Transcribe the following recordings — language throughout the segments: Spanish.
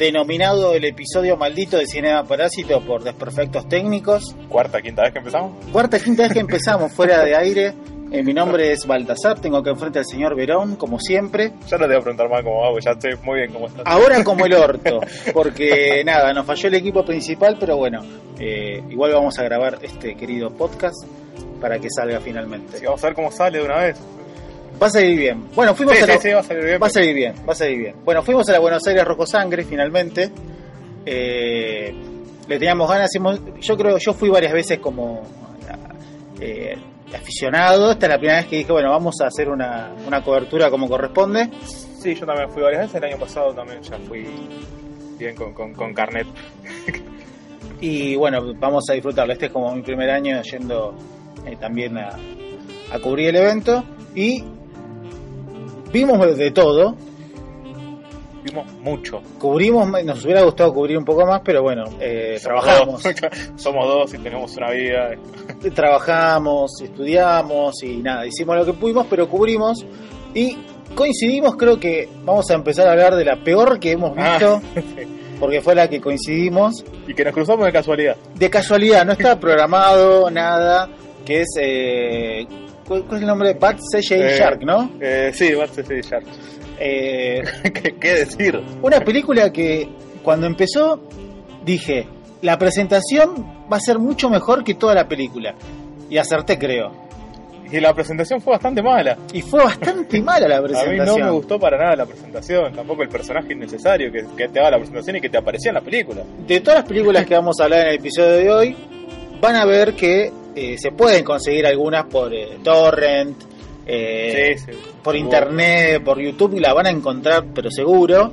denominado el episodio maldito de Cinema Parásito por desperfectos técnicos. Cuarta, quinta vez que empezamos. Cuarta, quinta vez que empezamos fuera de aire. Eh, mi nombre es Baltasar, tengo que enfrente al señor Verón, como siempre. Ya no te voy a preguntar más cómo porque ya estoy muy bien cómo estás. Ahora como el orto, porque nada, nos falló el equipo principal, pero bueno, eh, igual vamos a grabar este querido podcast para que salga finalmente. Sí, vamos a ver cómo sale de una vez. Va a salir bien. Bueno, fuimos Sí, a la... sí, sí, va a salir bien. Va a salir bien, va a salir bien. Bueno, fuimos a la Buenos Aires Rojo Sangre finalmente. Eh, le teníamos ganas. yo creo, yo fui varias veces como eh, aficionado. Esta es la primera vez que dije, bueno, vamos a hacer una, una cobertura como corresponde. Sí, yo también fui varias veces. El año pasado también ya fui bien con, con, con carnet. Y bueno, vamos a disfrutarlo. Este es como mi primer año yendo eh, también a, a cubrir el evento. Y vimos de todo. Vimos mucho. Cubrimos, nos hubiera gustado cubrir un poco más, pero bueno, eh, Somos trabajamos. dos. Somos dos y tenemos una vida. trabajamos, estudiamos y nada, hicimos lo que pudimos, pero cubrimos y coincidimos, creo que vamos a empezar a hablar de la peor que hemos visto, Ah, sí. porque fue la que coincidimos, Y que nos cruzamos de casualidad. de casualidad, no estaba programado nada, que es, eh, ¿cuál, cuál es el nombre? Bat CJ Eh, Shark, ¿no? Eh, sí, Barça sí, Shark. Eh, ¿Qué, ¿Qué decir? una película que cuando empezó dije, la presentación va a ser mucho mejor que toda la película. Y acerté, creo. Y la presentación fue bastante mala. Y fue bastante mala la A mí presentación. no me gustó para nada la presentación, tampoco el personaje innecesario que, que te haga la presentación y que te aparecía en la película. De todas las películas que vamos a hablar en el episodio de hoy, van a ver que eh, se pueden conseguir algunas por eh, torrent, eh, sí, sí. por internet, por YouTube, y la van a encontrar, pero seguro.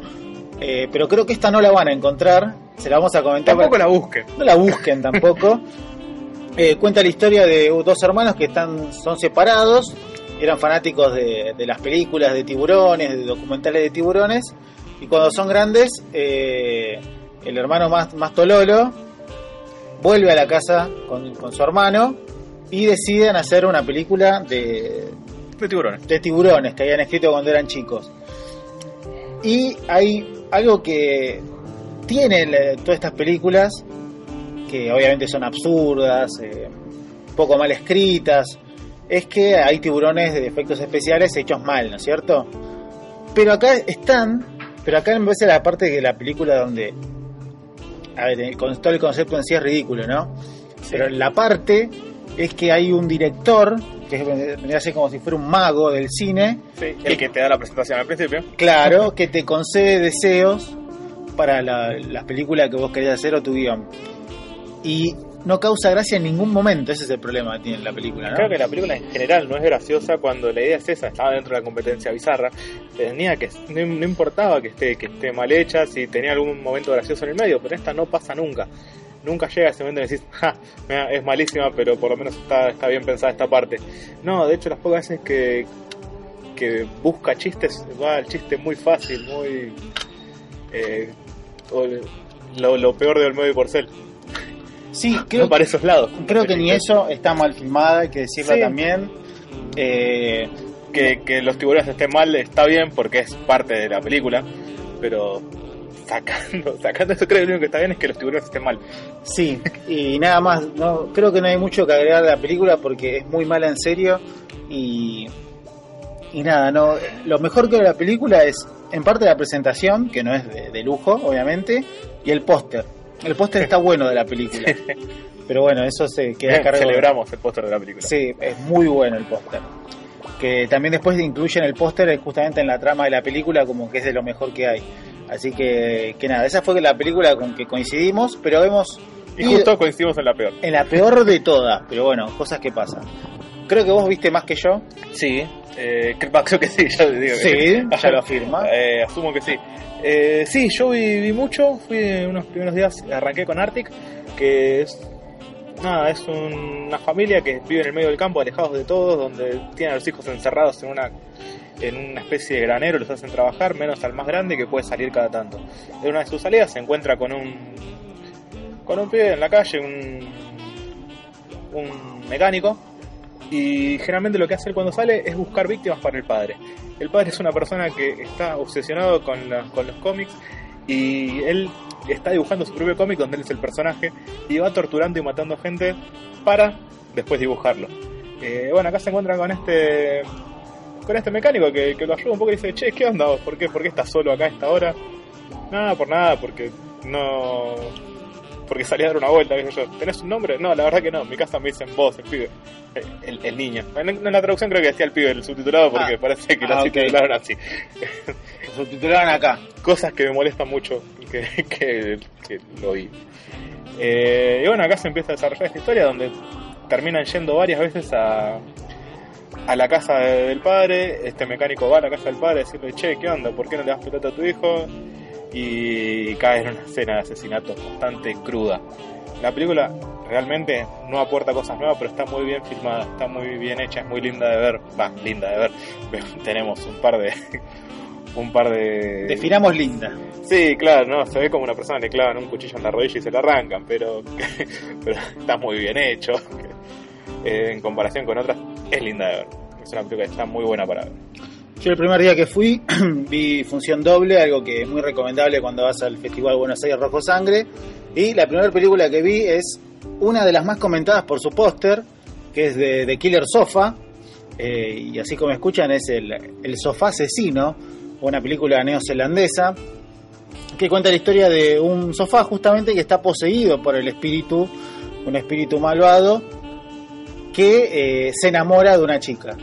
Eh, pero creo que esta no la van a encontrar. Se la vamos a comentar. Tampoco la busquen. No la busquen tampoco. Eh, cuenta la historia de dos hermanos que están son separados. Eran fanáticos de, de las películas de tiburones, de documentales de tiburones. Y cuando son grandes, eh, el hermano más, más tololo vuelve a la casa con, con su hermano y deciden hacer una película de, De tiburones. de tiburones que habían escrito cuando eran chicos. Y hay algo que tienen todas estas películas, que obviamente son absurdas, eh, poco mal escritas, es que hay tiburones de efectos especiales hechos mal, ¿no es cierto? Pero acá están, pero acá me parece la parte de la película donde, a ver, el, con- todo el concepto en sí es ridículo, ¿no? Pero la parte es que hay un director, que vendría a ser como si fuera un mago del cine, Sí, el que te da la presentación al principio. claro, que te concede deseos para la, la película que vos querés hacer o tu guion. Y no causa gracia en ningún momento, ese es el problema que tiene la película, ¿no? Creo que la película en general no es graciosa cuando la idea es esa, estaba dentro de la competencia bizarra. Tenía que, no, importaba que esté, que esté mal hecha, si tenía algún momento gracioso en el medio, pero esta no pasa nunca. Nunca llega ese momento en decís, ja, es malísima, pero por lo menos está, está bien pensada esta parte. No, de hecho, las pocas veces que, que busca chistes, va al chiste muy fácil, muy. eh, lo, lo peor de Olmedo y Porcel. Sí, Creo creo, para esos lados. creo que ni eso está mal filmada, hay que decirlo Sí. también. Eh, que, que los tiburones estén mal está bien porque es parte de la película, pero sacando, sacando eso creo que lo único que está bien es que los tiburones estén mal. Sí, y nada más, no creo que no hay mucho que agregar de la película porque es muy mala en serio y y nada, no lo mejor que de la película es en parte la presentación, que no es de, de lujo, obviamente, y el póster. El póster está bueno de la película. Pero bueno, eso se queda a cargo. Celebramos el póster de la película. Sí, es muy bueno el póster. Que también después incluyen el póster justamente en la trama de la película como que es de lo mejor que hay. Así que, que nada, esa fue la película con que coincidimos, pero hemos Y justo coincidimos en la peor. en la peor de todas. Pero bueno, cosas que pasan. Creo que vos viste más que yo. Sí, eh, creo que sí, ya te digo. Sí, que- ya lo afirma. Eh, asumo que sí. Eh, sí, yo vi, vi mucho, fui unos primeros días, arranqué con Arctic, que es nada, es un- una familia que vive en el medio del campo, alejados de todos, donde tienen a los hijos encerrados en una en una especie de granero, los hacen trabajar, menos al más grande que puede salir cada tanto. En una de sus salidas se encuentra con un con un pibe en la calle, un un mecánico, y generalmente lo que hace él cuando sale es buscar víctimas para el padre. El padre es una persona que está obsesionado con, con los cómics y él está dibujando su propio cómic donde él es el personaje y va torturando y matando gente para después dibujarlo. Eh, bueno, acá se encuentra con este con este mecánico que, que, lo ayuda un poco y dice, che, ¿qué onda vos? ¿Por qué, ¿Por qué estás solo acá a esta hora? Nada, por nada, porque no... Porque salí a dar una vuelta, dije yo. ¿Tenés un nombre? No, la verdad que no. En mi casa me dicen vos, el pibe. El, el niño. En, en, la traducción creo que decía el pibe, el subtitulado, porque Ah. parece que Ah, lo ok. subtitularon así. Lo subtitularon acá. Cosas que me molestan mucho que, que, que lo vi. Eh, y bueno, acá se empieza a desarrollar esta historia donde terminan yendo varias veces a, a la casa de- del padre. Este mecánico va a la casa del padre a decirle, che, ¿qué onda? ¿Por qué no le das pelota a tu hijo? Y cae en una escena de asesinato bastante cruda. La película realmente no aporta cosas nuevas, pero está muy bien filmada, está muy bien hecha, es muy linda de ver. Va, linda de ver. Tenemos un par de. Un par de. Definamos linda. Sí, claro, no, se ve como una persona le clavan un cuchillo en la rodilla y se lo arrancan, pero, pero está muy bien hecho. Eh, en comparación con otras, es linda de ver. Es una película que está muy buena para ver. Yo el primer día que fui vi función doble, algo que es muy recomendable cuando vas al Festival Buenos Aires Rojo Sangre. Y la primera película que vi es una de las más comentadas por su póster, que es de, de Killer Sofa. Eh, y así como escuchan, es el, el Sofá Asesino, una película neozelandesa que cuenta la historia de un sofá justamente que está poseído por el espíritu, un espíritu malvado, que eh, se enamora de una chica.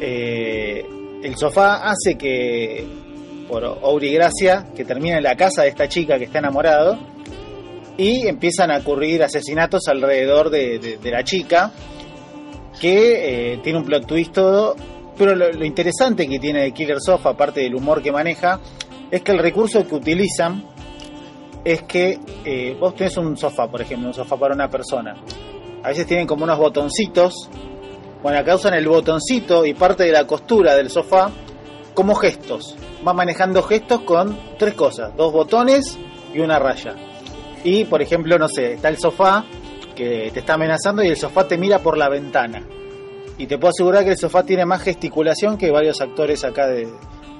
Eh, el sofá hace que, por y gracia, que termine en la casa de esta chica que está enamorado y empiezan a ocurrir asesinatos alrededor de, de- la chica que eh, tiene un plot twist todo pero lo, lo interesante que tiene de Killer Sofa aparte del humor que maneja es que el recurso que utilizan es que eh, vos tenés un sofá por ejemplo un sofá para una persona. A veces tienen como unos botoncitos bueno, acá usan el botoncito y parte de la costura del sofá como gestos. Va manejando gestos con tres cosas, dos botones y una raya. Y, por ejemplo, no sé, está el sofá que te está amenazando y el sofá te mira por la ventana. Y te puedo asegurar que el sofá tiene más gesticulación que varios actores acá de,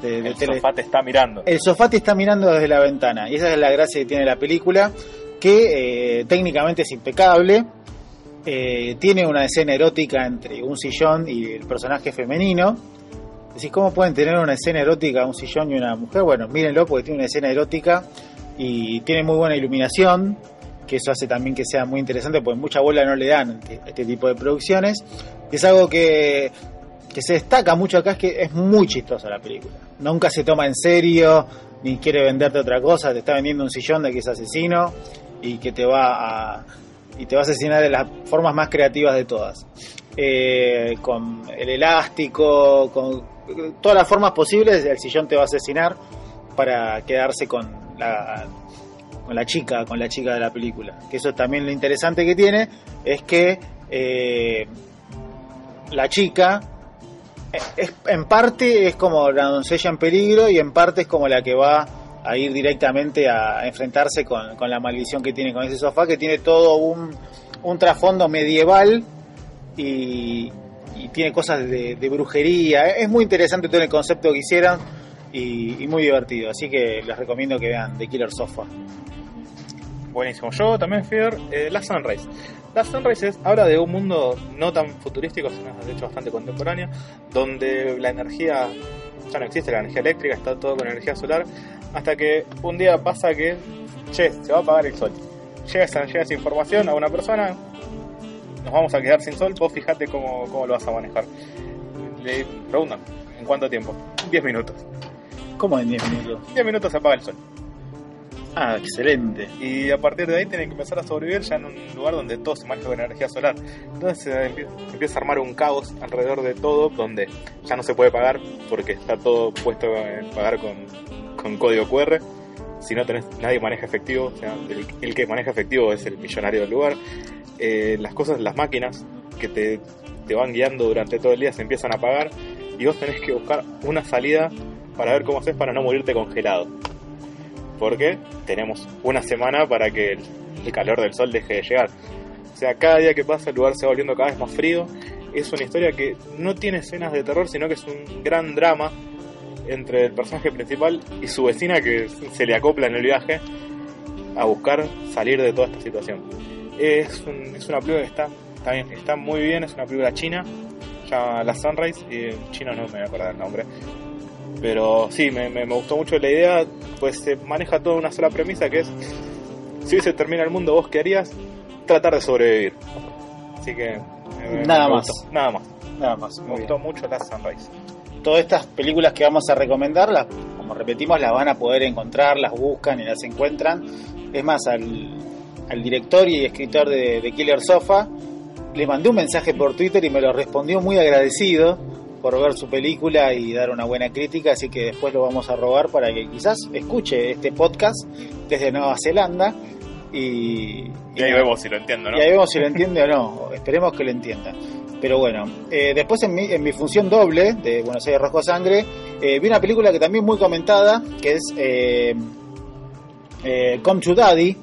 de, de El tele. sofá te está mirando. El sofá te está mirando desde la ventana y esa es la gracia que tiene la película, que eh, técnicamente es impecable. Eh, tiene una escena erótica entre un sillón y el personaje femenino. Decís, ¿cómo pueden tener una escena erótica un sillón y una mujer? Bueno, mírenlo porque tiene una escena erótica y tiene muy buena iluminación, que eso hace también que sea muy interesante, porque mucha bola no le dan a este tipo de producciones. Es algo que, que se destaca mucho acá, es que es muy chistosa la película. Nunca se toma en serio, ni quiere venderte otra cosa, te está vendiendo un sillón de que es asesino y que te va a, y te va a asesinar de las formas más creativas de todas. Eh, con el elástico, con todas las formas posibles, el sillón te va a asesinar para quedarse con la, con la chica, con la chica de la película. Que eso es también lo interesante que tiene, es que eh, la chica eh, es, en parte es como la doncella en peligro y en parte es como la que va a ir directamente a enfrentarse con, con la maldición que tiene con ese sofá, que tiene todo un, un trasfondo medieval y, tiene cosas de, brujería. Es muy interesante todo el concepto que hicieron y, y muy divertido. Así que les recomiendo que vean The Killer Sofa. Buenísimo. Yo también fui a ver eh, La Sunrise. La Sunrise es- habla de un mundo no tan futurístico, sino de hecho bastante contemporáneo, donde la energía ya no existe, la energía eléctrica, está todo con energía solar, hasta que un día pasa que, che, se va a apagar el sol. Llega esa, llega esa información a una persona, nos vamos a quedar sin sol, vos fijate cómo, cómo lo vas a manejar. Le preguntan, ¿en cuánto tiempo? 10 minutos. ¿Cómo en 10 minutos? 10 minutos se apaga el sol. Ah, excelente. y a partir de ahí tienen que empezar a sobrevivir ya en un lugar donde todo se maneja con energía solar. Entonces empie- empieza a armar un caos alrededor de todo donde ya no se puede pagar porque está todo puesto en pagar con, con código QR. Si no tenés, nadie maneja efectivo, o sea, el, que maneja efectivo es el millonario del lugar. Eh, las cosas, las máquinas que te, te van guiando durante todo el día se empiezan a apagar y vos tenés que buscar una salida para ver cómo haces para no morirte congelado porque tenemos una semana para que el, el calor del sol deje de llegar. O sea, cada día que pasa el lugar se va volviendo cada vez más frío. Es una historia que no tiene escenas de terror, sino que es un gran drama entre el personaje principal y su vecina que se le acopla en el viaje a buscar salir de toda esta situación. Es, un- es una película que está, está, bien, está muy bien, es una película china, llama La Sunrise, y chino no me voy a acordar el nombre. Pero sí, me, me- me gustó mucho la idea, pues se maneja toda una sola premisa que es, si se termina el mundo, ¿vos qué harías? Tratar de sobrevivir. Así que... eh, Nada más. gustó, Nada más. Nada más. Me muy bien. gustó mucho La Sunrise. Todas estas películas que vamos a recomendar, las, como repetimos, las van a poder encontrar, las buscan y las encuentran. Es más, al, al director y escritor de, de Killer Sofa le mandé un mensaje por Twitter y me lo respondió muy agradecido por ver su película y dar una buena crítica, así que después lo vamos a robar para que quizás escuche este podcast desde Nueva Zelanda y, Y ahí vemos si lo entiendo, ¿no? y ahí vemos si lo entiende o no. Esperemos que lo entienda. Pero bueno, eh, después en mi, en mi función doble de Buenos Aires Rojo Sangre, eh, vi una película que también muy comentada, que es eh, eh, Come to Daddy,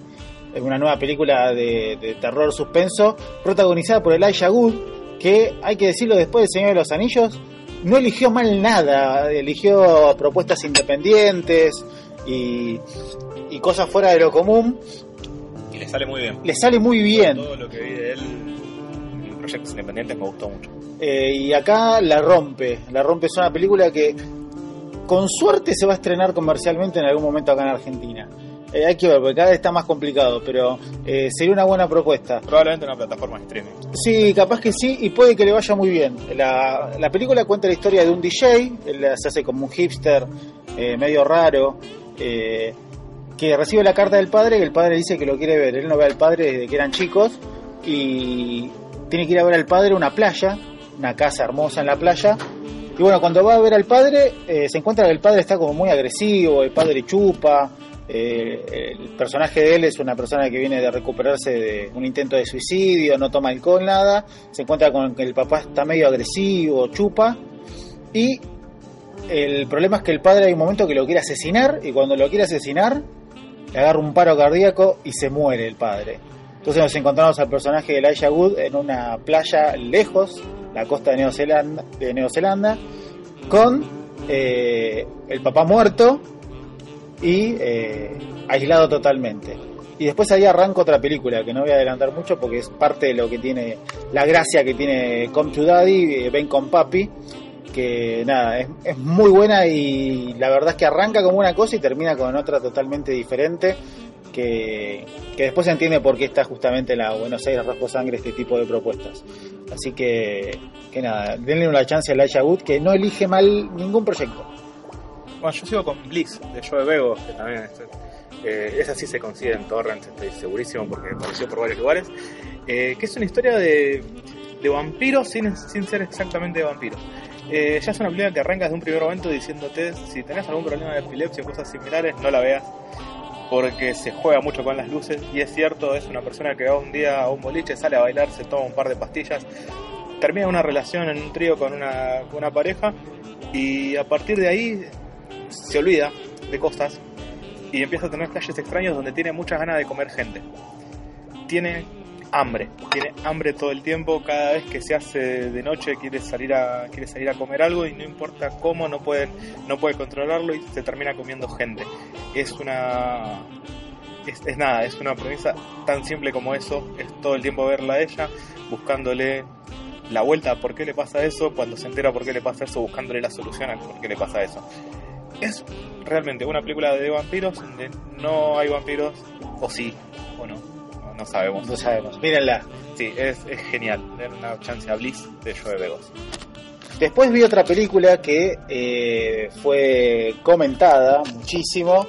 es una nueva película de, de terror suspenso, protagonizada por Elijah Wood, que hay que decirlo después del Señor de los Anillos, no eligió mal nada, eligió propuestas independientes y, y cosas fuera de lo común, Y le sale muy bien. le sale muy bien. Todo lo que vi de él en proyectos independientes me gustó mucho. Eh, y acá la rompe. La rompe es una película que con suerte se va a estrenar comercialmente en algún momento acá en Argentina. Eh, hay que ver, porque cada vez está más complicado, pero eh, sería una buena propuesta. Probablemente una plataforma de streaming. Sí, capaz que sí, y puede que le vaya muy bien. La, la película cuenta la historia de un DJ, él se hace como un hipster eh, medio raro, eh, que recibe la carta del padre, que el padre dice que lo quiere ver. Él no ve al padre desde que eran chicos y tiene que ir a ver al padre a una playa, una casa hermosa en la playa. Y bueno, cuando va a ver al padre, eh, se encuentra que el padre está como muy agresivo, el padre chupa. Eh, el personaje de él es una persona que viene de recuperarse de un intento de suicidio, no toma alcohol, nada. Se encuentra con que el papá está medio agresivo, chupa. Y el problema es que el padre hay un momento que lo quiere asesinar y cuando lo quiere asesinar le agarra un paro cardíaco y se muere el padre. Entonces nos encontramos al personaje de Elijah Wood en una playa lejos, la costa de Neozelanda, de Neozelanda con eh, el papá muerto y eh, aislado totalmente. Y después ahí arranca otra película que no voy a adelantar mucho porque es parte de lo que tiene la gracia que tiene Come to Daddy, eh, Ven con Papi, que nada, es, muy buena y la verdad es que arranca como una cosa y termina con otra totalmente diferente. Que, que después se entiende por qué está justamente en la Buenos Aires Rojo Sangre este tipo de propuestas. Así que, que nada, denle una chance a Elijah Wood que no elige mal ningún proyecto. Bueno, yo sigo con Bliss, de Joe Bego, que también es, eh, esa sí se consigue en Torrent, estoy segurísimo porque apareció por varios lugares. eh, que es una historia de, vampiros sin, ser exactamente vampiros. Eh, ya es una película que arranca desde un primer momento diciéndote si tenés algún problema de epilepsia o cosas similares, no la veas porque se juega mucho con las luces y es cierto, es una persona que va un día a un boliche, sale a bailar, se toma un par de pastillas, termina una relación en un trío con una, con una pareja y a partir de ahí se olvida de cosas y empieza a tener flashes extraños donde tiene muchas ganas de comer gente. Tiene hambre, tiene hambre todo el tiempo, cada vez que se hace de noche quiere salir a quiere salir a comer algo y no importa cómo no puede no puede controlarlo y se termina comiendo gente. Es una es, nada, es una premisa tan simple como eso, es todo el tiempo verla a ella buscándole la vuelta por qué le pasa eso, cuando se entera por qué le pasa eso, buscándole la solución a por qué le pasa eso. Es realmente una película de vampiros donde no hay vampiros, o sí, o no, no, no sabemos. No sabemos. Mírenla. Sí, es, es genial, dar una chance a Bliss de Joe Begos. Después vi otra película que eh, fue comentada muchísimo,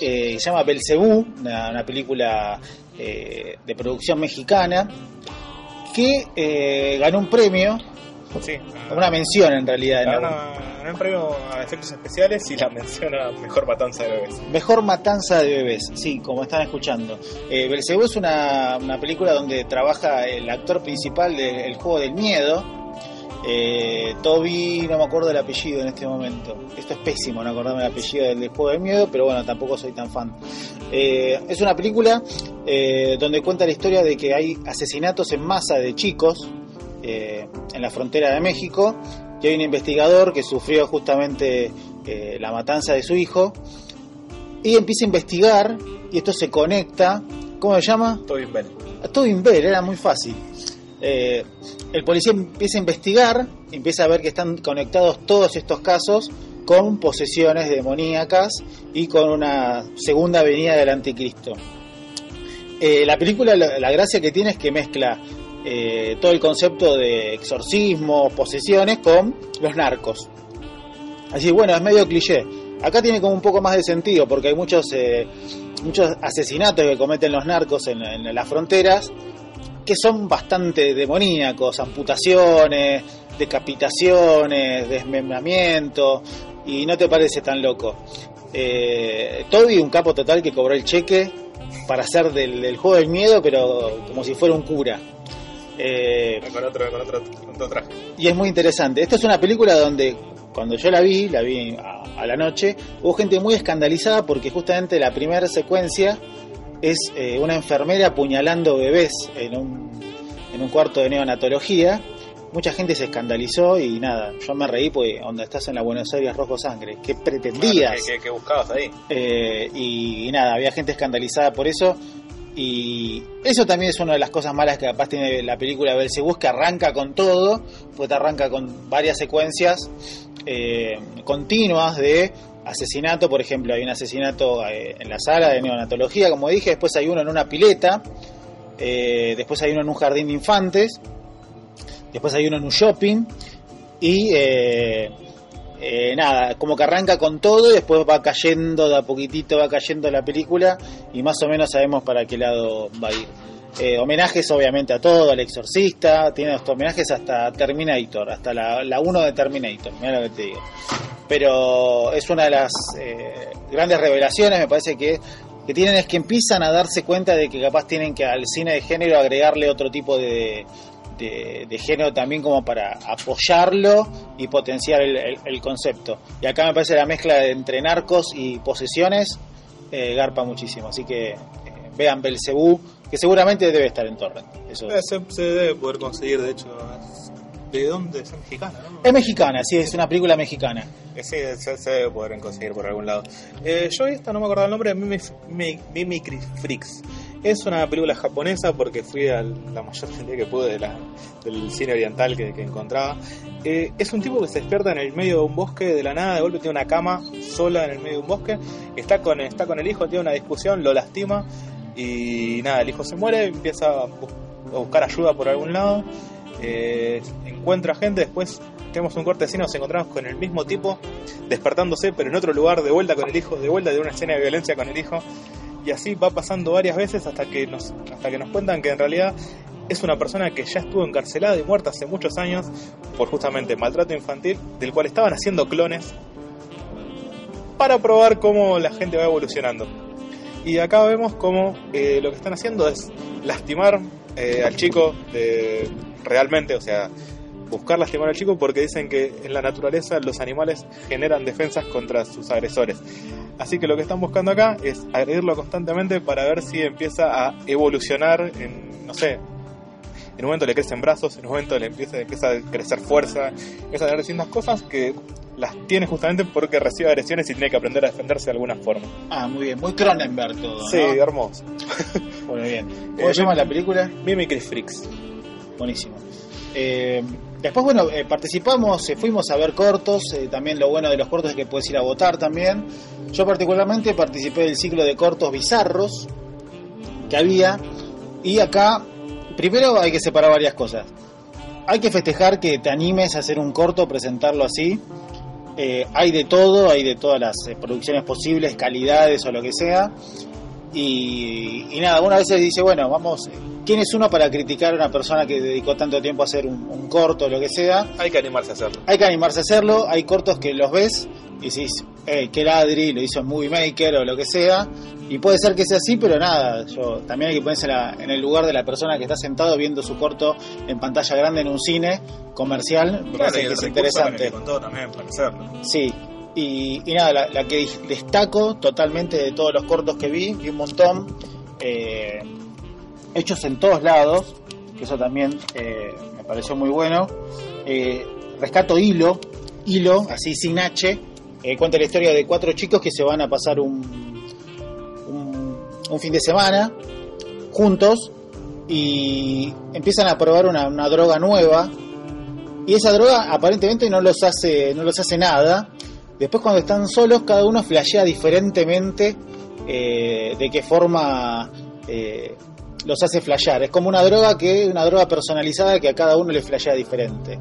eh, se llama Belcebú, una, una película eh, de producción mexicana, que eh, ganó un premio, Sí, una mención en realidad. en la- una- un premio a efectos especiales y la menciona Mejor Matanza de Bebés. Mejor Matanza de Bebés, sí, como están escuchando. Eh, Belcebú es una, una película donde trabaja el actor principal del Juego del Miedo. Eh, Toby, no me acuerdo del apellido en este momento. Esto es pésimo, no acordarme el apellido del, Juego del Miedo, pero bueno, tampoco soy tan fan. Eh, es una película eh, donde cuenta la historia de que hay asesinatos en masa de chicos en la frontera de México y hay un investigador que sufrió justamente eh, la matanza de su hijo, y empieza a investigar, y esto se conecta, ¿cómo se llama? Tobin Bell. A Tobin Bell, era muy fácil. Eh, el policía empieza a investigar, empieza a ver que están conectados todos estos casos con posesiones demoníacas y con una segunda venida del anticristo. Eh, la película, la, la gracia que tiene es que mezcla eh, todo el concepto de exorcismo, posesiones con los narcos. Así, bueno, es medio cliché. Acá tiene como un poco más de sentido porque hay muchos, eh, muchos asesinatos que cometen los narcos en, en las fronteras que son bastante demoníacos, amputaciones, decapitaciones, desmembramiento, y no te parece tan loco. Eh, Toby, un capo total que cobró el cheque para hacer del, del juego del miedo, pero como si fuera un cura. Eh, Con otro, con otro, con otro traje. y es muy interesante. Esta es una película donde cuando yo la vi, la vi a, a la noche, hubo gente muy escandalizada porque justamente la primera secuencia es eh, una enfermera apuñalando bebés en un, en un cuarto de neonatología. Mucha gente se escandalizó y nada, yo me reí porque donde estás en la Buenos Aires rojo sangre, ¿qué pretendías? ¿Qué, qué- qué buscabas ahí? Eh, y, y nada, había gente escandalizada por eso. Y eso también es una de las cosas malas que capaz tiene la película Belcebú, que arranca con todo, pues arranca con varias secuencias eh, continuas de asesinato. Por ejemplo, hay un asesinato eh, en la sala de neonatología, como dije, después hay uno en una pileta, eh, después hay uno en un jardín de infantes, después hay uno en un shopping y eh, nada, como que arranca con todo y después va cayendo de a poquitito, va cayendo la película y más o menos sabemos para qué lado va a ir. Eh, homenajes obviamente a todo, al exorcista, tiene hasta homenajes hasta Terminator, hasta la, la 1 de Terminator, mira lo que te digo. Pero es una de las eh, grandes revelaciones, me parece que, que tienen es que empiezan a darse cuenta de que capaz tienen que al cine de género agregarle otro tipo de, de, de género también como para apoyarlo y potenciar el, el- el concepto. Y acá me parece la mezcla entre narcos y posesiones eh, garpa muchísimo. Así que eh, vean Belcebú, que seguramente debe estar en Torrent. Eso. Eh, Se, se debe poder conseguir, de hecho. ¿De dónde? Es mexicana, ¿no? Es mexicana, sí, es una película mexicana. Sí, se, se debe poder conseguir por algún lado. Eh, yo esta no me acuerdo el nombre, Mimic- Mi- Mimicry Freaks. Es una película japonesa porque fui a la mayor cantidad que pude del cine oriental que, encontraba. Eh, es un tipo que se despierta en el medio de un bosque de la nada, de golpe tiene una cama sola en el medio de un bosque, está con, está con el hijo, tiene una discusión, lo lastima y nada, el hijo se muere, empieza a, bu- a buscar ayuda por algún lado, eh, encuentra gente, después tenemos un corte de escena, nos encontramos con el mismo tipo despertándose, pero en otro lugar, de vuelta con el hijo, de vuelta de una escena de violencia con el hijo, y así va pasando varias veces hasta que nos, hasta que nos cuentan que en realidad es una persona que ya estuvo encarcelada y muerta hace muchos años por justamente maltrato infantil, del cual estaban haciendo clones para probar cómo la gente va evolucionando. Y acá vemos cómo eh, lo que están haciendo es lastimar eh, al chico de, realmente, o sea, buscar lastimar al chico porque dicen que en la naturaleza los animales generan defensas contra sus agresores. Así que lo que están buscando acá es agredirlo constantemente para ver si empieza a evolucionar en, no sé, en un momento le crecen brazos, en un momento le empieza, empieza a crecer fuerza, empieza a tener distintas cosas que las tiene justamente porque recibe agresiones y tiene que aprender a defenderse de alguna forma. Ah, muy bien, muy Cronenberg todo. Sí, ¿no? hermoso. Bueno, bien. ¿Cómo Eh, se llama la película? Mimicry Freaks. Buenísimo. Eh, después, bueno, eh, participamos, eh, fuimos a ver cortos. eh, también lo bueno de los cortos es que puedes ir a votar también. Yo, particularmente, participé del ciclo de cortos bizarros que había. Y acá, primero hay que separar varias cosas. Hay que festejar que te animes a hacer un corto, presentarlo así. Eh, hay de todo, hay de todas las producciones posibles, calidades o lo que sea. Y, y nada, una vez dice, bueno, vamos, ¿quién es uno para criticar a una persona que dedicó tanto tiempo a hacer un, un corto o lo que sea? Hay que animarse a hacerlo. Hay que animarse a hacerlo, hay cortos que los ves y decís, eh, que ladri, lo hizo en Movie Maker o lo que sea, y puede ser que sea así, pero nada, yo también hay que ponerse en, la- en el lugar de la persona que está sentado viendo su corto en pantalla grande en un cine comercial, me parece que es interesante. contó también para hacerlo. Sí, y, nada, la, que destaco totalmente de todos los cortos que vi, vi un montón, eh, hechos en todos lados, que eso también eh, me pareció muy bueno. Eh, rescato Hilo, Hilo, así sin H, cuenta la historia de cuatro chicos que se van a pasar un, un, un fin de semana juntos y empiezan a probar una, una droga nueva y esa droga aparentemente no los hace no los hace nada después cuando están solos cada uno flashea diferentemente eh, de qué forma eh, los hace flashear. Es como una droga que una droga personalizada que a cada uno le flashea diferente.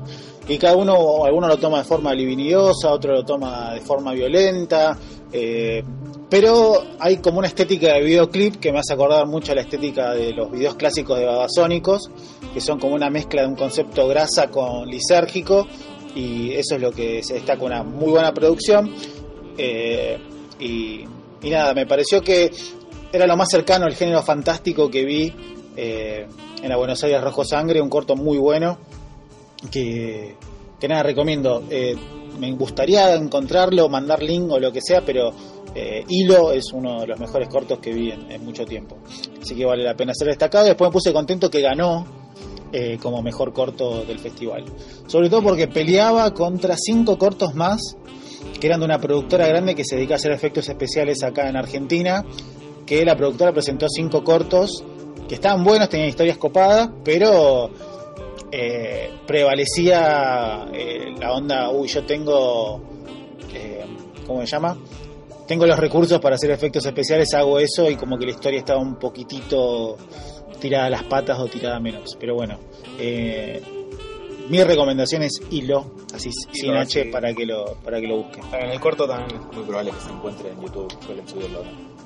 Y cada uno alguno lo toma de forma libidinosa otro lo toma de forma violenta eh, pero hay como una estética de videoclip que me hace acordar mucho a la estética de los videos clásicos de Babasónicos, que son como una mezcla de un concepto grasa con lisérgico, y eso es lo que se destaca una muy buena producción. Eh, y, nada, me pareció que era lo más cercano al género fantástico que vi eh, en la Buenos Aires Rojo Sangre, un corto muy bueno que, que nada, recomiendo. Eh, me gustaría encontrarlo, mandar link o lo que sea, pero eh, Hilo es uno de los mejores cortos que vi en, en, mucho tiempo. Así que vale la pena ser destacado. Después me puse contento que ganó eh, como mejor corto del festival. Sobre todo porque peleaba contra cinco cortos más que eran de una productora grande que se dedica a hacer efectos especiales acá en Argentina. Que la productora presentó cinco cortos que estaban buenos, tenían historias copadas, pero eh, prevalecía eh, la onda, uy, yo tengo, ¿cómo se llama? Tengo los recursos para hacer efectos especiales, hago eso y como que la historia estaba un poquitito tirada a las patas o tirada menos. Pero bueno, eh, mi recomendación es hilo, así sin H sí. para que lo para que lo busquen. En el corto también es muy probable que se encuentre en YouTube, suelen subirlo.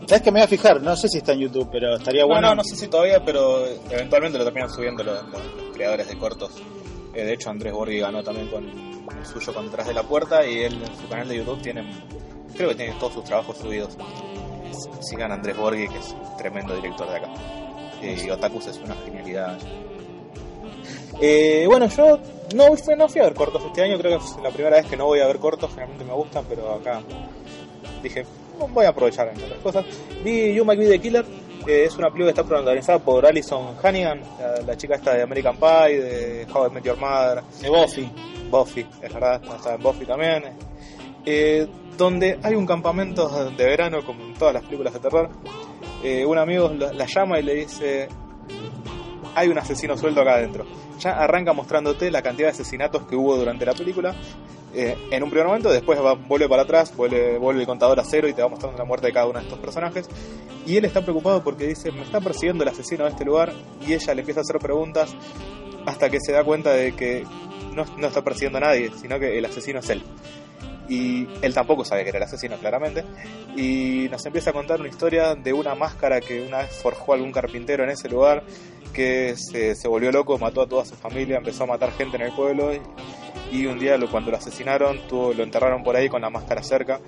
¿Sabes que me voy a fijar? No sé si está en YouTube, pero estaría bueno. No, no, sé si todavía, pero eventualmente lo terminan subiendo los, creadores de cortos. Eh, de hecho, Andrés Borghi ganó también con el suyo con Detrás de la Puerta y él en su canal de YouTube tiene, creo que tiene todos sus trabajos subidos. Sigan a Andrés Borghi, que es un tremendo director de acá. Eh, y Otakus es una genialidad. Eh, bueno, yo no fui, no fui a ver cortos este año, creo que es la primera vez que no voy a ver cortos, generalmente me gustan, pero acá dije, voy a aprovechar en otras cosas. Vi You Might Be the Killer, es una película que está protagonizada por Alison Hannigan, la, la chica esta de American Pie, de How I Met Your Mother, De Buffy. Buffy, es verdad, está en Buffy también. Eh, donde hay un campamento de verano, como en todas las películas de terror. Eh, un amigo la, la llama y le dice: Hay un asesino suelto acá adentro. Ya arranca mostrándote la cantidad de asesinatos que hubo durante la película. eh, en un primer momento, después vuelve para atrás, vuelve, vuelve el contador a cero y te va mostrando la muerte de cada uno de estos personajes. Y él está preocupado porque dice: Me está persiguiendo el asesino de este lugar. Y ella le empieza a hacer preguntas hasta que se da cuenta de que no, no está persiguiendo a nadie, sino que el asesino es él. Y él tampoco sabe que era el asesino, claramente. Y nos empieza a contar una historia de una máscara que una vez forjó algún carpintero en ese lugar, que se, se volvió loco, mató a toda su familia, empezó a matar gente en el pueblo. Y, y un día lo- cuando lo asesinaron, tuvo, lo enterraron por ahí con la máscara cerca.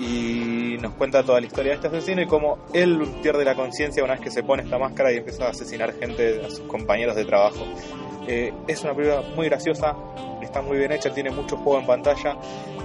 Y nos cuenta toda la historia de este asesino y cómo él pierde la conciencia una vez que se pone esta máscara y empieza a asesinar gente, a sus compañeros de trabajo. Eh, es una película muy graciosa, está muy bien hecha, tiene mucho juego en pantalla.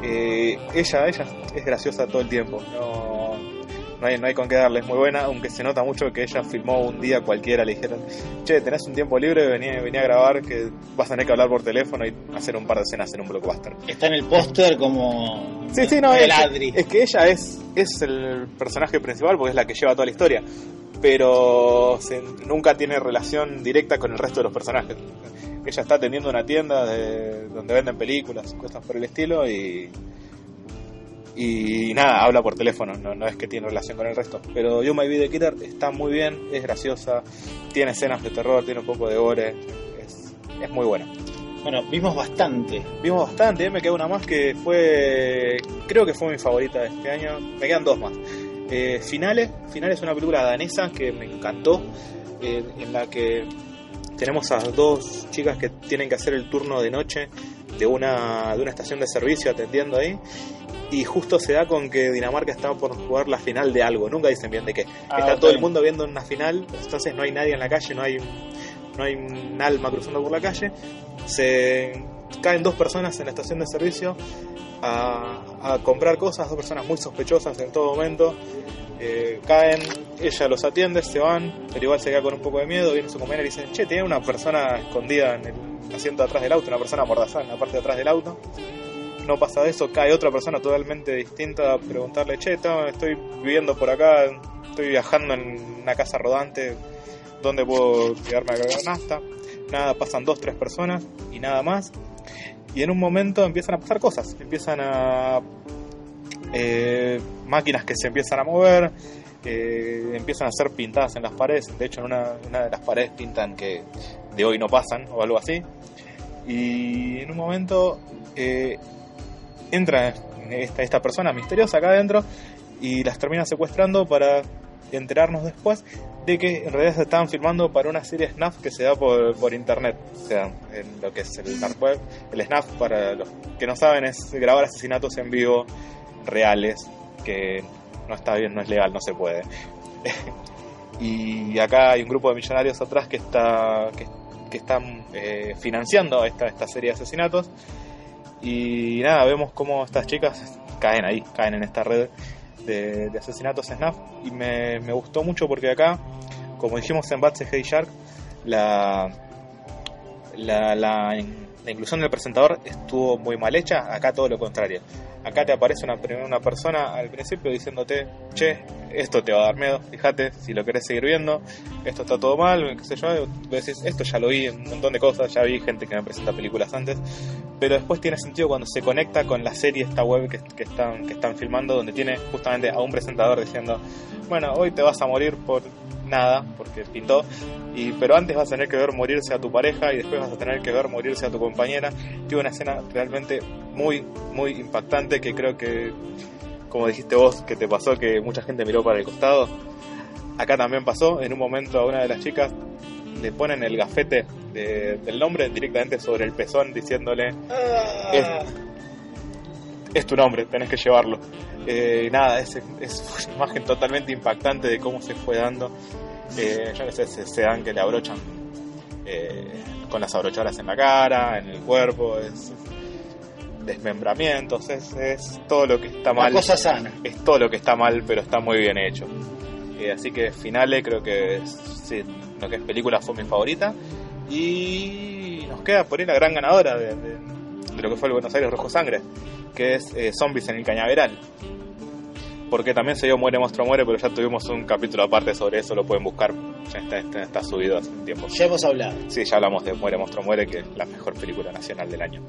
Eh, ella, ella es graciosa todo el tiempo, no, no, hay, no hay con qué darle, es muy buena, aunque se nota mucho que ella filmó un día cualquiera, le dijeron, che, tenés un tiempo libre, venía, venía a grabar, que vas a tener que hablar por teléfono y hacer un par de escenas en un blockbuster. Está en el póster como. Sí, sí, no, el es, Adri. es que ella es, es el personaje principal porque es la que lleva toda la historia, pero se- nunca tiene relación directa con el resto de los personajes. Ella está atendiendo una tienda de, donde venden películas, cosas por el estilo y y nada, habla por teléfono, no, no es que tiene relación con el resto. Pero You My Be the Killer está muy bien, es graciosa, tiene escenas de terror, tiene un poco de gore, es, es muy buena. Bueno, vimos bastante. Vimos bastante, ¿eh? me queda una más que fue, creo que fue mi favorita de este año, me quedan dos más. Eh, Finales, Finales es una película danesa que me encantó, eh, en la que tenemos a dos chicas que tienen que hacer el turno de noche de una, de una estación de servicio atendiendo ahí. Y justo se da con que Dinamarca está por jugar la final de algo, nunca dicen bien de qué. Ah, está todo el mundo viendo una final, entonces no hay nadie en la calle, no hay, no hay un alma cruzando por la calle. Se caen dos personas en la estación de servicio a, a comprar cosas, dos personas muy sospechosas en todo momento. Eh, caen, ella los atiende, se van, pero igual se queda con un poco de miedo. Viene su compañera y dice: Che, tiene una persona escondida en el asiento de atrás del auto, una persona mordazada en la parte de atrás del auto. No pasa de eso, cae otra persona totalmente distinta a preguntarle, che, estoy viviendo por acá, estoy viajando en una casa rodante, ¿dónde puedo quedarme a cargar nafta? Nada, pasan dos, tres personas y nada más. Y en un momento empiezan a pasar cosas, empiezan a... eh, máquinas que se empiezan a mover, eh, empiezan a ser pintadas en las paredes, de hecho en una, una de las paredes pintan que de hoy no pasan o algo así. Y en un momento eh, entra esta, persona misteriosa acá adentro y las termina secuestrando para enterarnos después de que en realidad se estaban filmando para una serie SNAF que se da por, por internet, o sea, en lo que es el dark web. El SNAF, para los que no saben, es grabar asesinatos en vivo reales, que no está bien, no es legal, no se puede. y acá hay un grupo de millonarios atrás que está que están eh, financiando esta, esta serie de asesinatos y nada, vemos cómo estas chicas caen ahí, caen en esta red de, asesinatos SNAF y me, gustó mucho porque acá, como dijimos en Bats Heady Shark, la, la, la, la inclusión del presentador estuvo muy mal hecha, acá todo lo contrario. Acá te aparece una, una persona al principio diciéndote, che, esto te va a dar miedo, fíjate, si lo querés seguir viendo, esto está todo mal, qué sé yo, decís, esto ya lo vi en un montón de cosas, ya vi gente que me presenta películas antes, pero después tiene sentido cuando se conecta con la serie, esta web que, que, están, que están filmando, donde tiene justamente a un presentador diciendo, bueno, hoy te vas a morir por nada, porque pintó, y, pero antes vas a tener que ver morirse a tu pareja y después vas a tener que ver morirse a tu compañera. Tiene una escena realmente muy, muy impactante que creo que, como dijiste vos, que te pasó que mucha gente miró para el costado. Acá también pasó, en un momento a una de las chicas le ponen el gafete de, del nombre directamente sobre el pezón diciéndole es, es tu nombre, tenés que llevarlo. Eh, nada, es, es una imagen totalmente impactante de cómo se fue dando. Eh, yo no sé, se, se dan que le abrochan eh, con las abrochadoras en la cara, en el cuerpo, es desmembramientos, es, es todo lo que está mal. Una cosa sana. Es todo lo que está mal, pero está muy bien hecho. Eh, así que finales creo que sí, lo que es película fue mi favorita. Y nos queda por ahí la gran ganadora de, de, de lo que fue el Buenos Aires Rojo Sangre, que es eh, Zombies en el Cañaveral. Porque también se dio Muere Monstruo Muere, pero ya tuvimos un capítulo aparte sobre eso, lo pueden buscar, ya está, está, está subido hace un tiempo. Ya hemos hablado. Sí, ya hablamos de Muere Monstruo Muere, que es la mejor película nacional del año.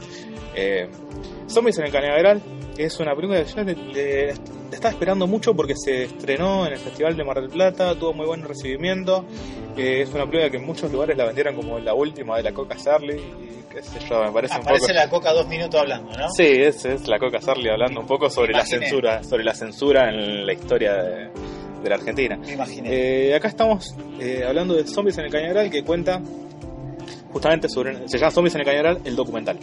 Eh, Zombies en el Cañaveral es una película que yo le, le, estaba esperando mucho porque se estrenó en el Festival de Mar del Plata, tuvo muy buen recibimiento. Eh, es una película que en muchos lugares la vendieron como la última de la Coca Sarli. Y qué sé yo, me parece Aparece un poco. la Coca dos minutos hablando, ¿no? Sí, es, es la Coca Sarli hablando un poco sobre la censura, sobre la censura en la historia de, de la Argentina. Me imaginé. Eh, acá estamos eh, hablando de Zombies en el Cañaveral que cuenta justamente sobre. Se llama Zombies en el Cañaveral, el documental.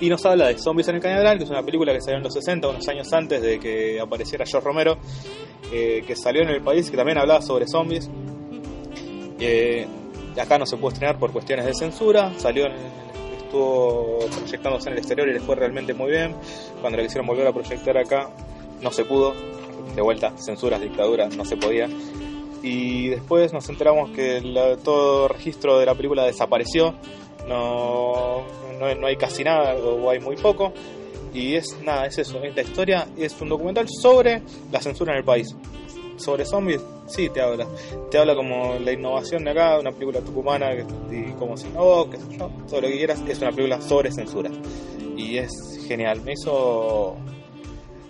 Y nos habla de Zombies en el Cañaveral, que es una película que salió en los 60, unos años antes de que apareciera George Romero, eh, que salió en el país, que también hablaba sobre zombies. Eh, acá no se pudo estrenar por cuestiones de censura, salió en, estuvo proyectándose en el exterior y les fue realmente muy bien. Cuando la quisieron volver a proyectar acá, no se pudo. De vuelta, censuras, dictaduras, no se podía. Y después nos enteramos que la, todo registro de la película desapareció. No, no, hay casi nada o hay muy poco. Y es nada, es eso. La historia es un documental sobre la censura en el país. Sobre zombies, sí, te habla. Te habla como la innovación de acá, una película tucumana y como si no, qué sé yo, todo lo que quieras. Es una película sobre censura. Y es genial. Me hizo.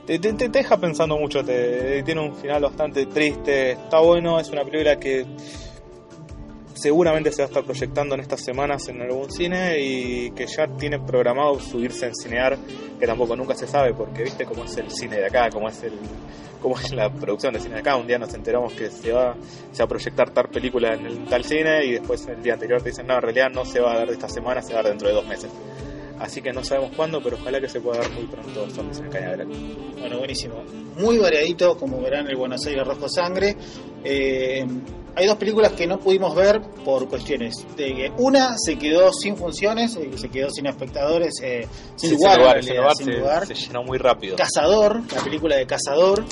Te, deja pensando mucho, te, tiene un final bastante triste, está bueno, es una película que seguramente se va a estar proyectando en estas semanas en algún cine y que ya tiene programado subirse en cinear, que tampoco nunca se sabe, porque viste cómo es el cine de acá, cómo es el cómo es la producción de cine de acá, un día nos enteramos que se va, se a proyectar tal película en el tal cine y después el día anterior te dicen no, en realidad no se va a dar esta semana, se va a dar dentro de dos meses. Así que no sabemos cuándo, pero ojalá que se pueda dar muy pronto Zombies en Cañaveral. Bueno, buenísimo. Muy variadito, como verán, el Buenos Aires Rojo Sangre. Eh, hay dos películas que no pudimos ver por cuestiones de que una se quedó sin funciones, eh, se quedó sin espectadores, eh, sin, sí, lugar, sin, lugar, realidad, sin, lugar, sin se, lugar. se, llenó muy rápido. Cazador, la película de Cazador,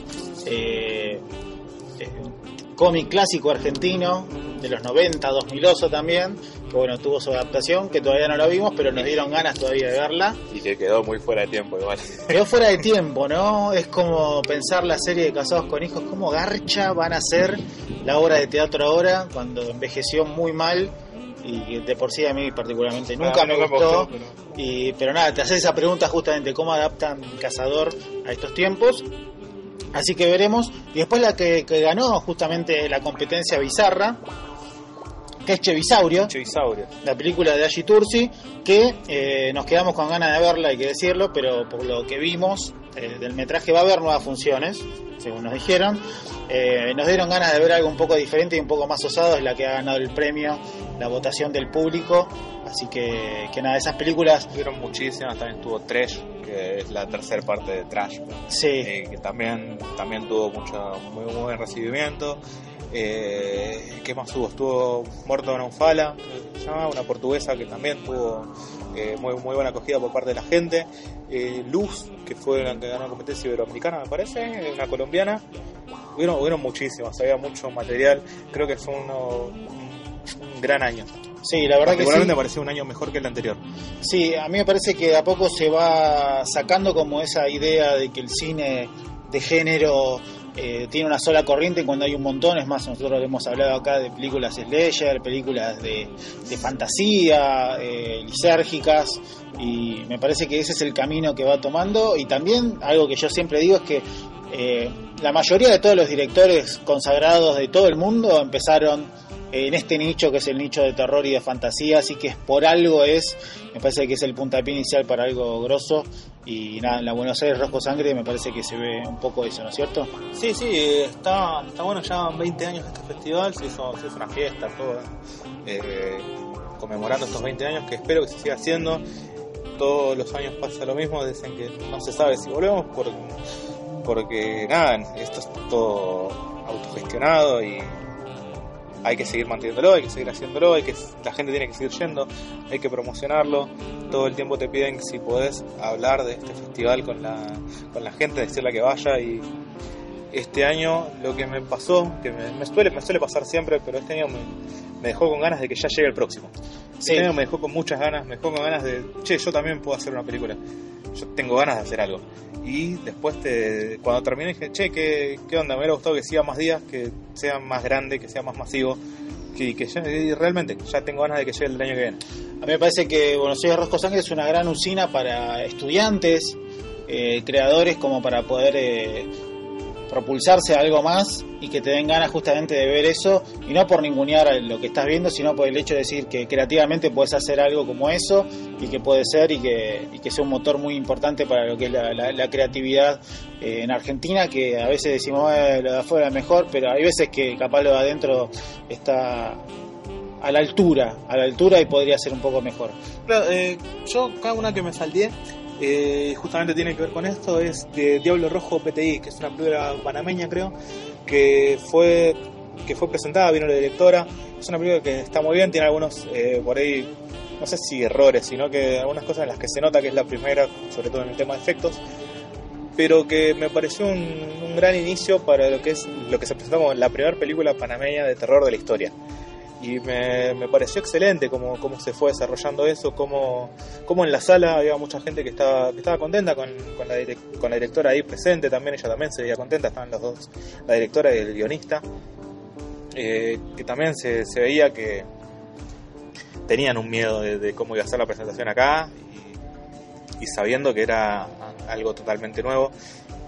cómic clásico argentino de los 90, 2000 también, que bueno, tuvo su adaptación, que todavía no la vimos, pero nos dieron ganas todavía de verla. Y que quedó muy fuera de tiempo igual. Quedó fuera de tiempo, ¿no? Es como pensar la serie de Casados con Hijos, cómo garcha van a ser la obra de teatro ahora, cuando envejeció muy mal y de por sí a mí particularmente nunca me gustó. pero... Y, pero nada, te haces esa pregunta justamente, ¿cómo adaptan Cazador a estos tiempos? Así que veremos. Y después la que, que ganó justamente la competencia bizarra, que es Chevisaurio, Chevisaurio. la película de Ashi Tursi, que eh, nos quedamos con ganas de verla, hay que decirlo, pero por lo que vimos eh, del metraje va a haber nuevas funciones, según nos dijeron. Eh, nos dieron ganas de ver algo un poco diferente y un poco más osado, es la que ha ganado el premio, la votación del público. Así que, que nada, esas películas. Tuvieron muchísimas, también estuvo Trash, que es la tercera parte de Trash. Sí. Eh, que también, también tuvo mucho, muy, muy buen recibimiento. Eh, ¿Qué más hubo? Estuvo Morto en Fala, se llama, una portuguesa que también tuvo eh, muy, muy buena acogida por parte de la gente. Eh, Luz, que fue la que ganó la competencia iberoamericana, me parece, una colombiana. Hubieron, hubieron muchísimas, había mucho material. Creo que fue uno, un, un gran año. Sí, la verdad que sí. me pareció un año mejor que el anterior. Sí, a mí me parece que de a poco se va sacando como esa idea de que el cine de género eh, tiene una sola corriente cuando hay un montón. Es más, nosotros hemos hablado acá de películas Slayer, películas de, de fantasía, eh, lisérgicas, y me parece que ese es el camino que va tomando. Y también algo que yo siempre digo es que eh, la mayoría de todos los directores consagrados de todo el mundo empezaron en este nicho que es el nicho de terror y de fantasía, así que por algo es, me parece que es el puntapié inicial para algo grosso y nada, en la Buenos Aires Rojo Sangre me parece que se ve un poco eso, ¿no es cierto? Sí, sí, está, está bueno, ya 20 años este festival, se hizo, se hizo una fiesta, todo, eh, conmemorando estos 20 años que espero que se siga haciendo, todos los años pasa lo mismo, dicen que no se sabe si volvemos por, porque nada, esto es todo autogestionado y hay que seguir manteniéndolo, hay que seguir haciéndolo, hay que, la gente tiene que seguir yendo, hay que promocionarlo. Todo el tiempo te piden si podés hablar de este festival con la, con la gente, decirle que vaya. Y este año lo que me pasó, que me, me suele, me suele pasar siempre, pero este año me, me, dejó con ganas de que ya llegue el próximo. Este año me dejó con muchas ganas, me dejó con ganas de, che, yo también puedo hacer una película. Yo tengo ganas de hacer algo. Y después, te, cuando terminé, dije, che, ¿qué, ¿qué onda? Me hubiera gustado que siga más días, que sea más grande, que sea más masivo. Que, que ya, y realmente, ya tengo ganas de que llegue el año que viene. A mí me parece que Buenos Aires Rosco Sangre es una gran usina para estudiantes, eh, creadores, como para poder eh, propulsarse a algo más y que te den ganas justamente de ver eso y no por ningunear lo que estás viendo, sino por el hecho de decir que creativamente puedes hacer algo como eso y que puede ser y que, y que sea un motor muy importante para lo que es la, la, la creatividad eh, en Argentina, que a veces decimos eh, lo de afuera es mejor, pero hay veces que capaz lo de adentro está a la altura, a la altura y podría ser un poco mejor. Claro, eh, yo cada una que me salté eh, justamente tiene que ver con esto, es de Diablo Rojo PTI, que es una película panameña creo, que fue que fue presentada, vino la directora, es una película que está muy bien, tiene algunos eh, por ahí, no sé si errores, sino que algunas cosas en las que se nota que es la primera, sobre todo en el tema de efectos, pero que me pareció un, un gran inicio para lo que es lo que se presentó como la primera película panameña de terror de la historia y me, me, pareció excelente cómo, cómo se fue desarrollando eso, cómo, cómo en la sala había mucha gente que estaba, que estaba contenta con, con, la con la directora ahí presente, también ella también se veía contenta, estaban los dos, la directora y el guionista, eh, que también se, se, veía que tenían un miedo de, cómo iba a ser la presentación acá y sabiendo que era algo totalmente nuevo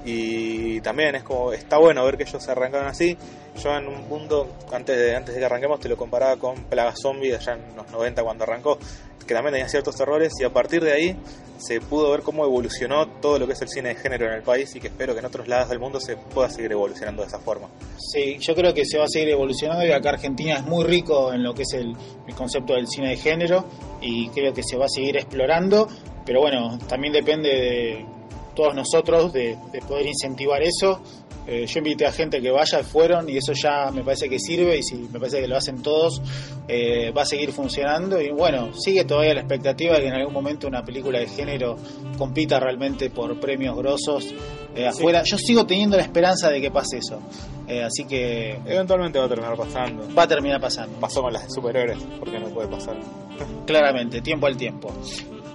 y también es como está bueno ver que ellos se arrancaron así yo en un punto antes de antes de que arranquemos te lo comparaba con Plaga Zombie allá en los 90 cuando arrancó que también tenía ciertos errores y a partir de ahí se pudo ver cómo evolucionó todo lo que es el cine de género en el país y que espero que en otros lados del mundo se pueda seguir evolucionando de esa forma. Sí, yo creo que se va a seguir evolucionando y acá Argentina es muy rico en lo que es el, el concepto del cine de género y creo que se va a seguir explorando, pero bueno, también depende de todos nosotros de, de poder incentivar eso. Eh, yo invité a gente que vaya, fueron y eso ya me parece que sirve y si me parece que lo hacen todos eh, va a seguir funcionando y bueno, sigue todavía la expectativa de que en algún momento una película de género compita realmente por premios grosos eh, afuera. Yo sigo teniendo la esperanza de que pase eso. Así que Eventualmente va a terminar pasando. va a terminar pasando. Pasó con las superhéroes, porque no puede pasar. Claramente, tiempo al tiempo.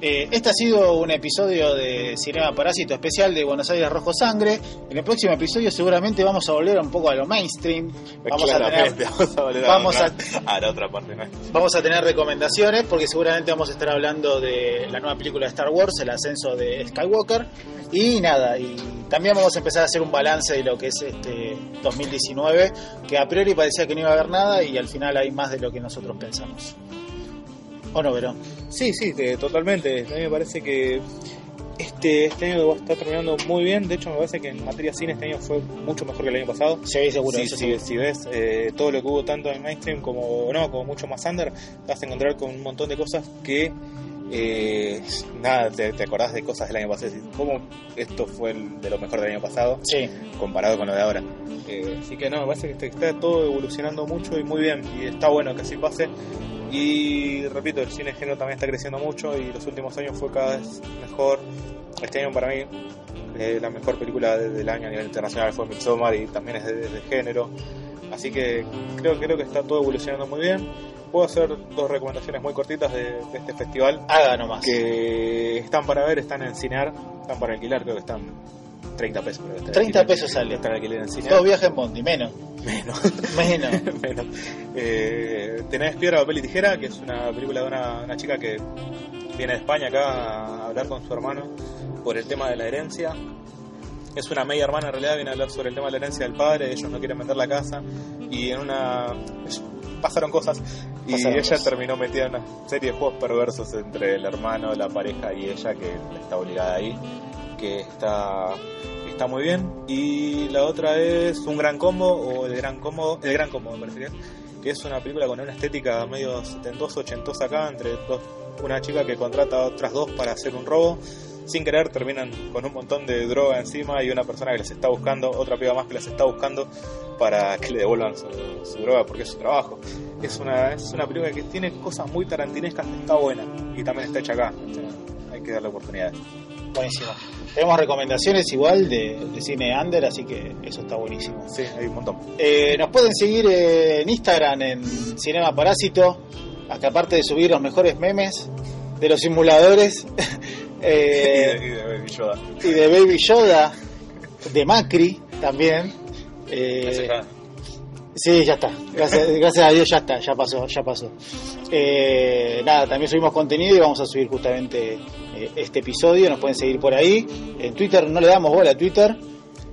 Eh, este ha sido un episodio de Cinema Parásito especial de Buenos Aires Rojo Sangre. En el próximo episodio seguramente vamos a volver un poco a lo mainstream. Vamos a tener, vamos a volver a, vamos a- a la otra parte. ¿no? vamos a tener recomendaciones porque seguramente vamos a estar hablando de la nueva película de Star Wars, el ascenso de Skywalker. Y nada, y también vamos a empezar a hacer un balance de lo que es este 2019, que a priori parecía que no iba a haber nada y al final hay más de lo que nosotros pensamos. ¿O no, Verón? Sí, sí, eh, totalmente. A mí me parece que este, este año está terminando muy bien. De hecho, me parece que en materia cine este año fue mucho mejor que el año pasado. Sí, seguro. Sí, eso sí, seguro. si ves eh, todo lo que hubo tanto en mainstream como no, como mucho más under, te vas a encontrar con un montón de cosas que eh, nada, te, te acordás de cosas del año pasado. ¿Cómo esto fue el de lo mejor del año pasado Sí, comparado con lo de ahora? Eh, así que no, me parece que está todo evolucionando mucho y muy bien. Y está bueno que así pase. Y repito, el cine género también está creciendo mucho y los últimos años fue cada vez mejor. Este año para mí eh, la mejor película de- del año a nivel internacional fue Midsommar y también es de, de género. Así que creo, creo que está todo evolucionando muy bien. Puedo hacer dos recomendaciones muy cortitas de, de este festival haga nomás. que están para ver, están en Cinear, están para alquilar, creo que están 30 pesos. creo que está en 30 alquiler. pesos sale. Está en alquiler en Cinear. Dos viajes en Bondi, menos. Menos. Menos. Menos. Eh, tenés Piedra, Papel y Tijera, que es una película de una, una chica que viene de España acá a hablar con su hermano por el tema de la herencia. Es una media hermana en realidad, viene a hablar sobre el tema de la herencia del padre, ellos no quieren vender la casa y en una... pasaron cosas y Pasaron ella cosas. terminó metida en una serie de juegos perversos entre el hermano, la pareja y ella que está obligada ahí, que está está muy bien y la otra es un gran combo o el gran combo el gran combo me parece que es, que es una película con una estética medio setentosa ochentosa acá entre dos una chica que contrata a otras dos para hacer un robo sin querer terminan con un montón de droga encima y una persona que les está buscando otra piba más que les está buscando para que le devuelvan su, su droga porque es su trabajo es una es una película que tiene cosas muy tarantinescas está buena y también está hecha acá hay que darle oportunidades Buenísimo. Tenemos recomendaciones igual de, de cine under, así que eso está buenísimo. sí hay un montón Eh, nos pueden seguir eh, en Instagram en Cinema Parásito, acá aparte de subir los mejores memes de los simuladores eh, y de, y de Baby Yoda. y de Baby Yoda, de Macri también. Eh, ya- Sí, ya está. Gracias, gracias a Dios ya está, ya pasó, ya pasó. Eh, nada, también subimos contenido y vamos a subir justamente eh, este episodio. Nos pueden seguir por ahí. En Twitter no le damos bola a Twitter.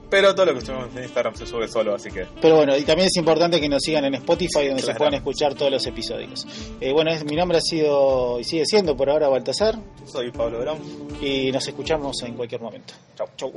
Pero todo lo que subimos en Instagram se sube solo, así que Pero bueno, y también es importante que nos sigan en Spotify donde se puedan escuchar todos los episodios. Eh, bueno, es- mi nombre ha sido y sigue siendo por ahora Baltasar soy Pablo Verón. y nos escuchamos en cualquier momento. Chau. Chau.